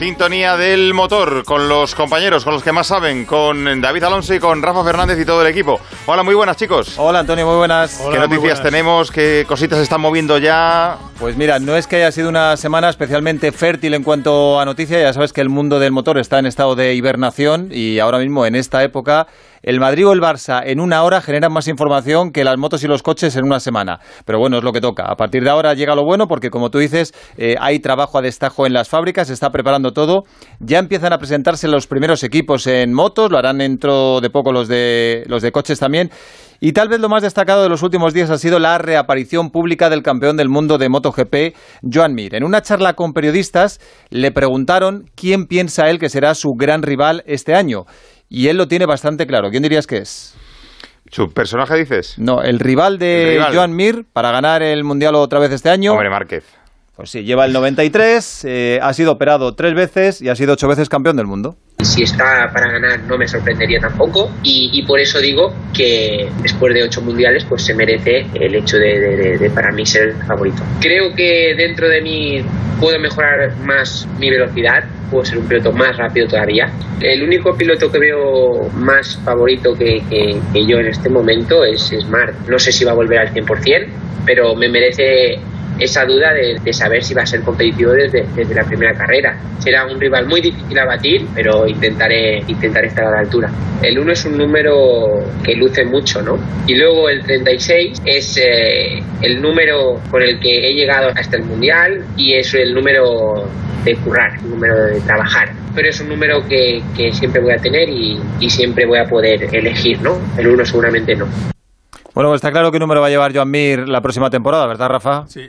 sintonía del motor con los compañeros, con los que más saben, con David Alonso y con Rafa Fernández y todo el equipo. Hola, muy buenas chicos. Hola Antonio, muy buenas. ¿Qué noticias tenemos? ¿Qué cositas se están moviendo ya? Pues mira, no es que haya sido una semana especialmente fértil en cuanto a noticias, ya sabes que el mundo del motor está en estado de hibernación y ahora mismo en esta época el Madrid o el Barça en una hora generan más información que las motos y los coches en una semana. Pero bueno, es lo que toca. A partir de ahora llega lo bueno porque, como tú dices, eh, hay trabajo a destajo en las fábricas, se está preparando todo. Ya empiezan a presentarse los primeros equipos en motos, lo harán dentro de poco los de, los de coches también. Y tal vez lo más destacado de los últimos días ha sido la reaparición pública del campeón del mundo de MotoGP, Joan Mir. En una charla con periodistas le preguntaron quién piensa él que será su gran rival este año y él lo tiene bastante claro. ¿Quién dirías que es? ¿Su personaje dices? No, el rival de Joan Mir para ganar el Mundial otra vez este año. Hombre, Márquez. Pues sí, lleva el 93, eh, ha sido operado tres veces y ha sido ocho veces campeón del mundo. Si está para ganar no me sorprendería tampoco y, por eso digo que después de ocho mundiales pues se merece el hecho de, para mí ser el favorito. Creo que dentro de mí puedo mejorar más mi velocidad, puedo ser un piloto más rápido todavía. El único piloto que veo más favorito que, yo en este momento es, Marc. No sé si va a volver al 100%, pero me merece esa duda de, saber si va a ser competitivo desde, la primera carrera. Será un rival muy difícil a batir, pero intentaré, intentaré estar a la altura. El 1 es un número que luce mucho, ¿no? Y luego el 36 es eh, el número con el que he llegado hasta el Mundial y es el número de currar, el número de trabajar. Pero es un número que, siempre voy a tener y, y siempre voy a poder elegir, ¿no? El 1 seguramente no. Bueno, pues está claro qué número va a llevar Joan Mir la próxima temporada, ¿verdad, Rafa? Sí,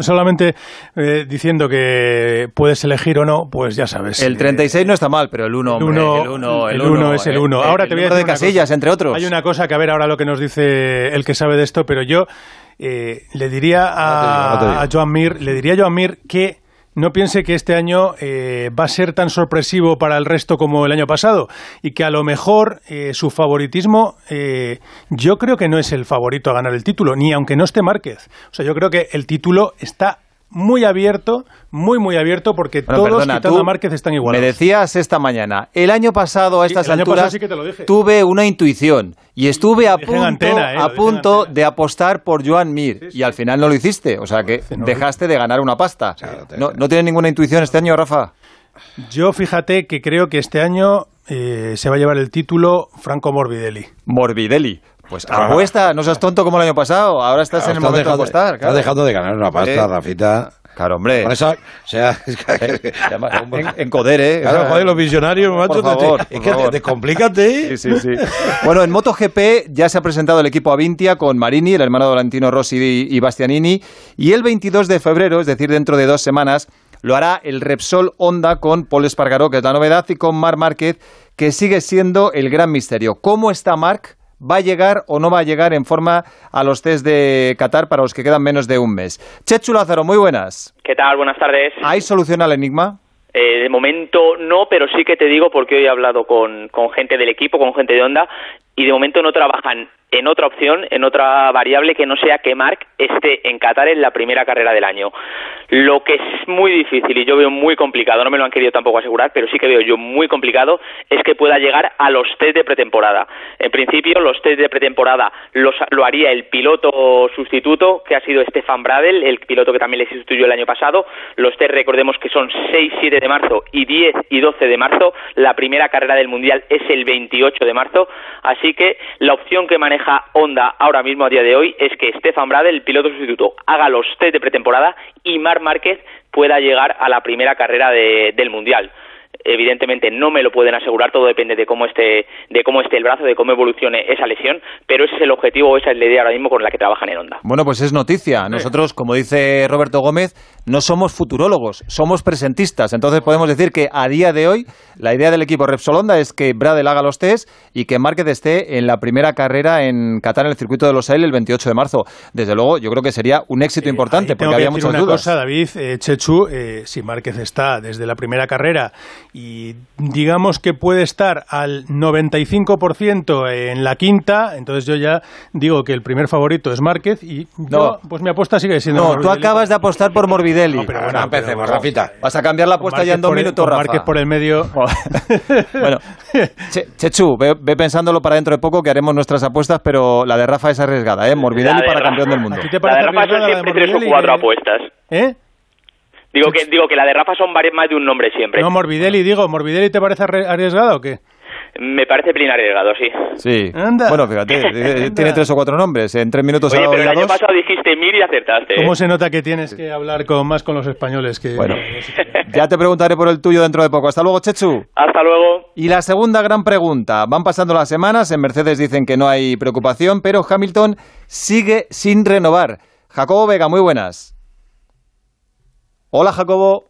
solamente eh, diciendo que puedes elegir o no, pues ya sabes. El 36 no está mal, pero el 1, el 1 el 1 es el 1. Ahora te voy a de casillas, entre otros. Hay una cosa que a ver ahora lo que nos dice el que sabe de esto, pero yo eh, le diría a, a Joan Mir, le diría a Joan Mir que no piense que este año eh, va a ser tan sorpresivo para el resto como el año pasado y que a lo mejor eh, su favoritismo eh, yo creo que no es el favorito a ganar el título, ni aunque no esté Márquez. O sea, yo creo que el título está muy abierto, muy, muy abierto, porque todos perdona, quitando a Márquez están iguales. Me decías esta mañana, el año pasado a estas alturas tuve una intuición y estuve a punto, eh, a punto de apostar por Joan Mir y al final no lo hiciste, o sea que dejaste de ganar una pasta. ¿No, ¿No tienes ninguna intuición este año, Rafa? Yo fíjate que creo que este año eh, se va a llevar el título Franco Morbidelli. Morbidelli. Pues apuesta, no seas tonto como el año pasado. Ahora estás en el momento de apostar. Estás dejando de ganar una pasta, Rafita. Claro, hombre. Eso, o sea, en, Codere, ¿eh? Claro, joder, los visionarios, macho. Por favor, es que te, descomplícate. Sí, sí, sí. bueno, en MotoGP ya se ha presentado el equipo Avintia con Marini, el hermano de Valentino Rossi y Bastianini. Y el 22 de febrero, es decir, dentro de dos semanas, lo hará el Repsol Honda con Paul Espargaró, que es la novedad, y con Marc Márquez, que sigue siendo el gran misterio. ¿Cómo está Marc? ¿Va a llegar o no va a llegar en forma a los test de Qatar para los que quedan menos de un mes? Chechu Lázaro, muy buenas. ¿Qué tal? Buenas tardes. ¿Hay solución al enigma? Eh, de momento no, pero sí que te digo porque hoy he hablado con, con gente del equipo, con gente de Honda, y de momento no trabajan en otra opción, en otra variable que no sea que Mark esté en Qatar en la primera carrera del año. Lo que es muy difícil y yo veo muy complicado, no me lo han querido tampoco asegurar, pero sí que veo yo muy complicado, es que pueda llegar a los test de pretemporada. En principio, los test de pretemporada los, lo haría el piloto sustituto, que ha sido Stefan Bradel, el piloto que también le sustituyó el año pasado. Los test, recordemos que son 6, 7 de marzo y 10 y 12 de marzo. La primera carrera del Mundial es el 28 de marzo. Así que la opción que maneja Honda ahora mismo a día de hoy es que Stefan Bradel, el piloto sustituto, haga los test de pretemporada y Marc Márquez pueda llegar a la primera carrera del Mundial evidentemente no me lo pueden asegurar, todo depende de cómo esté, de cómo esté el brazo, de cómo evolucione esa lesión, pero ese es el objetivo, esa es la idea ahora mismo con la que trabajan en Honda. Bueno, pues es noticia. Nosotros, como dice Roberto Gómez, no somos futurólogos, somos presentistas. Entonces podemos decir que a día de hoy la idea del equipo Repsol Honda es que Bradel haga los test y que Márquez esté en la primera carrera en Qatar en el circuito de los Ailes el 28 de marzo. Desde luego, yo creo que sería un éxito eh, importante porque había muchas una dudas. cosa, David, eh, Chechu, eh, si Márquez está desde la primera carrera y digamos que puede estar al 95% en la quinta, entonces yo ya digo que el primer favorito es Márquez y no. pues mi apuesta sigue siendo No, tú acabas de apostar por Morbidelli No, pero bueno, empecemos, Rafita. Vas a cambiar la apuesta ya en dos minutos, Rafa. Marques por el medio. bueno, che, Chechu, ve, ve, pensándolo para dentro de poco que haremos nuestras apuestas, pero la de Rafa es arriesgada, ¿eh? Morbidelli para campeón del mundo. La de Rafa son siempre tres o cuatro apuestas. ¿Eh? Digo que, digo que la de Rafa son varios, más de un nombre siempre. No, Morbidelli, digo, ¿Morbidelli te parece arriesgada o qué? Me parece plin arriesgado, sí. Sí. Bueno, fíjate, tiene tres o cuatro nombres. En tres minutos Oye, pero el año pasado dijiste Mir y acertaste. ¿Cómo ¿eh? se nota que tienes que hablar con más con los españoles que... Bueno, ya te preguntaré por el tuyo dentro de poco. Hasta luego, Chechu. Hasta luego. Y la segunda gran pregunta. Van pasando las semanas, en Mercedes dicen que no hay preocupación, pero Hamilton sigue sin renovar. Jacobo Vega, muy buenas. Hola, Jacobo.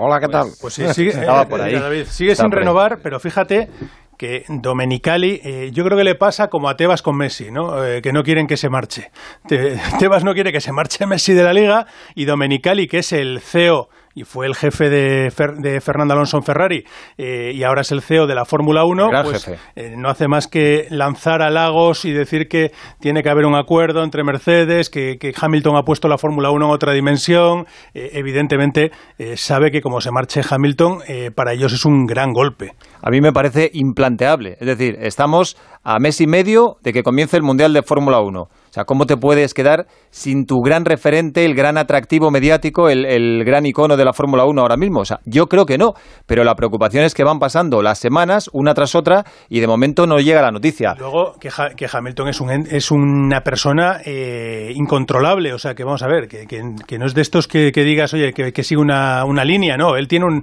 Hola, ¿qué tal? Pues, pues sí, sigue, Estaba por ahí. David, sigue sin renovar, pero fíjate que Domenicali, eh, yo creo que le pasa como a Tebas con Messi, ¿no? Eh, que no quieren que se marche. Tebas no quiere que se marche Messi de la liga y Domenicali, que es el CEO y fue el jefe de, de Fernando Alonso en Ferrari eh, y ahora es el CEO de la Fórmula 1, pues eh, no hace más que lanzar halagos y decir que tiene que haber un acuerdo entre Mercedes, que, Hamilton ha puesto la Fórmula 1 en otra dimensión. Eh, evidentemente sabe que como se marche Hamilton, para ellos es un gran golpe. A mí me parece implanteable. Es decir, estamos a mes y medio de que comience el Mundial de Fórmula 1. O sea, ¿cómo te puedes quedar sin tu gran referente, el gran atractivo mediático, el, gran icono de la Fórmula 1 ahora mismo? O sea, yo creo que no, pero la preocupación es que van pasando las semanas una tras otra y de momento no llega la noticia. Luego, que, Hamilton es, un, es una persona eh, incontrolable, o sea, que vamos a ver, que, que, no es de estos que, digas, oye, que, sigue una, una, línea, no, él tiene un,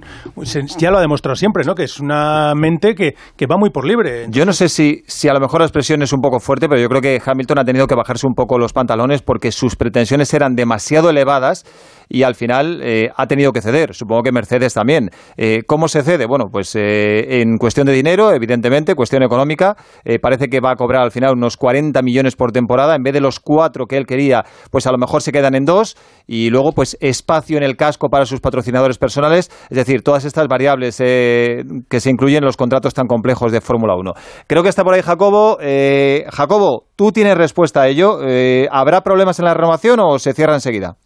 ya lo ha demostrado siempre, ¿no? Que es una mente que, va muy por libre. Yo no sé si, si a lo mejor la expresión es un poco fuerte, pero yo creo que Hamilton ha tenido que bajar un poco los pantalones porque sus pretensiones eran demasiado elevadas y al final eh, ha tenido que ceder. Supongo que Mercedes también. Eh, ¿Cómo se cede? Bueno, pues eh, en cuestión de dinero, evidentemente, cuestión económica. parece que va a cobrar al final unos 40 millones por temporada. En vez de los cuatro que él quería, pues a lo mejor se quedan en dos. Y luego, pues espacio en el casco para sus patrocinadores personales. Es decir, todas estas variables que se incluyen en los contratos tan complejos de Fórmula 1. Creo que está por ahí Jacobo. Jacobo, tú tienes respuesta a ello. ¿Habrá problemas en la renovación o se cierra enseguida?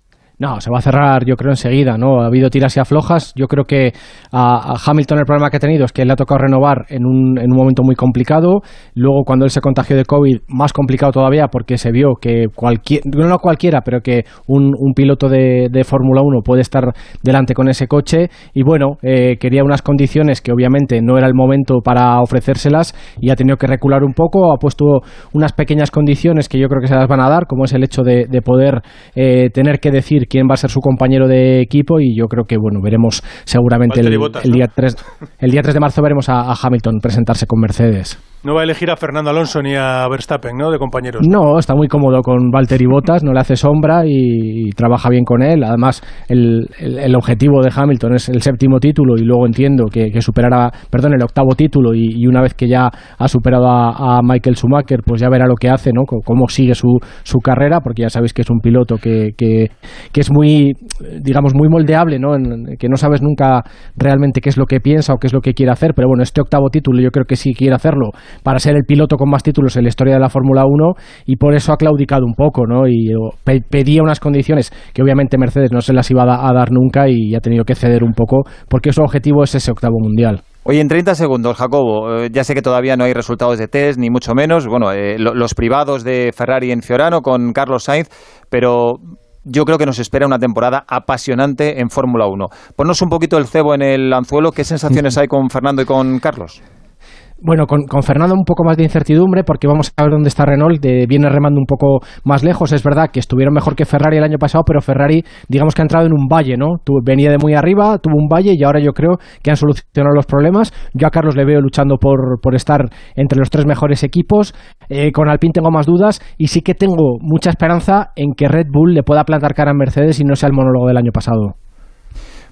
No, se va a cerrar yo creo enseguida, ¿no? Ha habido tiras y aflojas. Yo creo que a, Hamilton el problema que ha tenido es que le ha tocado renovar en un, en un momento muy complicado. Luego cuando él se contagió de COVID, más complicado todavía porque se vio que cualquier, no cualquiera, pero que un, un piloto de, de Fórmula 1 puede estar delante con ese coche. Y bueno, eh, quería unas condiciones que obviamente no era el momento para ofrecérselas y ha tenido que recular un poco. Ha puesto unas pequeñas condiciones que yo creo que se las van a dar, como es el hecho de, de poder eh, tener que decir quién va a ser su compañero de equipo y yo creo que bueno veremos seguramente el, día 3, el día 3 de marzo veremos a Hamilton presentarse con Mercedes. No va a elegir a Fernando Alonso ni a Verstappen, ¿no? De compañeros. No, está muy cómodo con Valtteri Bottas, no le hace sombra y, trabaja bien con él. Además, el, objetivo de Hamilton es el séptimo título y luego entiendo que, superará, perdón, el octavo título y, una vez que ya ha superado a, Michael Schumacher, pues ya verá lo que hace, ¿no? Cómo sigue su, su carrera, porque ya sabéis que es un piloto que, que, que es muy, digamos, muy moldeable, ¿no? que no sabes nunca realmente qué es lo que piensa o qué es lo que quiere hacer, pero bueno, este octavo título yo creo que sí quiere hacerlo para ser el piloto con más títulos en la historia de la Fórmula 1 y por eso ha claudicado un poco, ¿no? Y pedía unas condiciones que obviamente Mercedes no se las iba a, dar nunca y ha tenido que ceder un poco porque su objetivo es ese octavo mundial. Oye, en 30 segundos, Jacobo, eh, ya sé que todavía no hay resultados de test, ni mucho menos, bueno, eh, los privados de Ferrari en Fiorano con Carlos Sainz, pero yo creo que nos espera una temporada apasionante en Fórmula 1. Ponnos un poquito el cebo en el anzuelo, ¿qué sensaciones hay con Fernando y con Carlos? Bueno, con, Fernando un poco más de incertidumbre porque vamos a ver dónde está Renault, viene remando un poco más lejos, es verdad que estuvieron mejor que Ferrari el año pasado, pero Ferrari digamos que ha entrado en un valle, ¿no? venía de muy arriba, tuvo un valle y ahora yo creo que han solucionado los problemas. Yo a Carlos le veo luchando por, por estar entre los tres mejores equipos, eh, con Alpine tengo más dudas y sí que tengo mucha esperanza en que Red Bull le pueda plantar cara a Mercedes y no sea el monólogo del año pasado.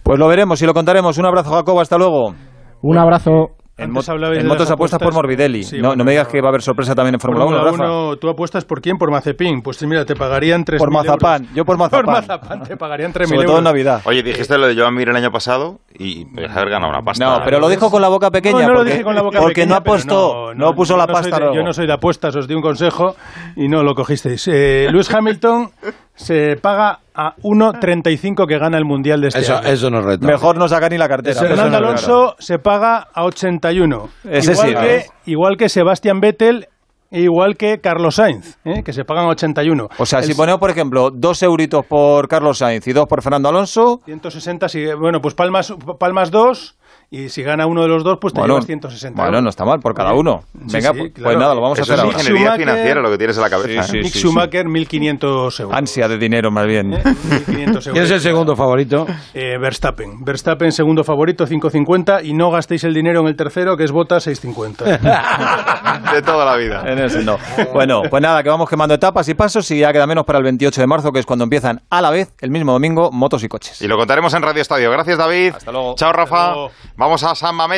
Pues lo veremos y lo contaremos. Un abrazo Jacobo, hasta luego. Un abrazo. En, motos apuestas por Morbidelli. no, no me digas que va a haber sorpresa también en Fórmula 1, Rafa. ¿Tú apuestas por quién? Por Mazepin. Pues mira, te pagarían 3.000 Por Mazapán. Yo por Mazapán. Por Mazapán te pagarían 3.000 Sobre todo en Navidad. Oye, dijiste lo de Joan Mir el año pasado y haber ganado una pasta. No, pero lo dijo con la boca pequeña. No, no porque, lo dije con la boca porque pequeña. Porque no apostó, no, puso la pasta. yo no soy de apuestas, os di un consejo y no lo cogisteis. Eh, Luis Hamilton se paga a 1.35 que gana el Mundial de este Eso, año. eso nos reta. Mejor no sacar ni la cartera. Fernando Alonso se paga a 81. Ese igual, sí, que, igual que Sebastián Vettel e igual que Carlos Sainz, ¿eh? que se pagan 81. O sea, si ponemos, por ejemplo, dos euritos por Carlos Sainz y dos por Fernando Alonso, 160, si, bueno, pues palmas, palmas dos y si gana uno de los dos, pues te bueno, llevas 160. bueno, no está mal, por cada uno. sí, Venga, sí, pues, claro. pues nada, lo vamos a Eso hacer es ahora. ingeniería Schumacher- financiera lo que tienes en la cabeza. Sí, ¿eh? Mick sí, Schumacher, 1.500 euros. Ansia de dinero, más bien. ¿eh? 1.500 euros. ¿Quién es el segundo favorito? Eh, Verstappen. Verstappen, segundo favorito, 5.50. Y no gastéis el dinero en el tercero, que es Bota, 6.50. De toda la vida. En ese no. Bueno, pues nada, que vamos quemando etapas y pasos y ya queda menos para el 28 de marzo, que es cuando empiezan a la vez, el mismo domingo, motos y coches. Y lo contaremos en Radio Estadio. Gracias, David. Hasta luego. Chao, Rafa. Hasta luego. Vamos a San Mamés.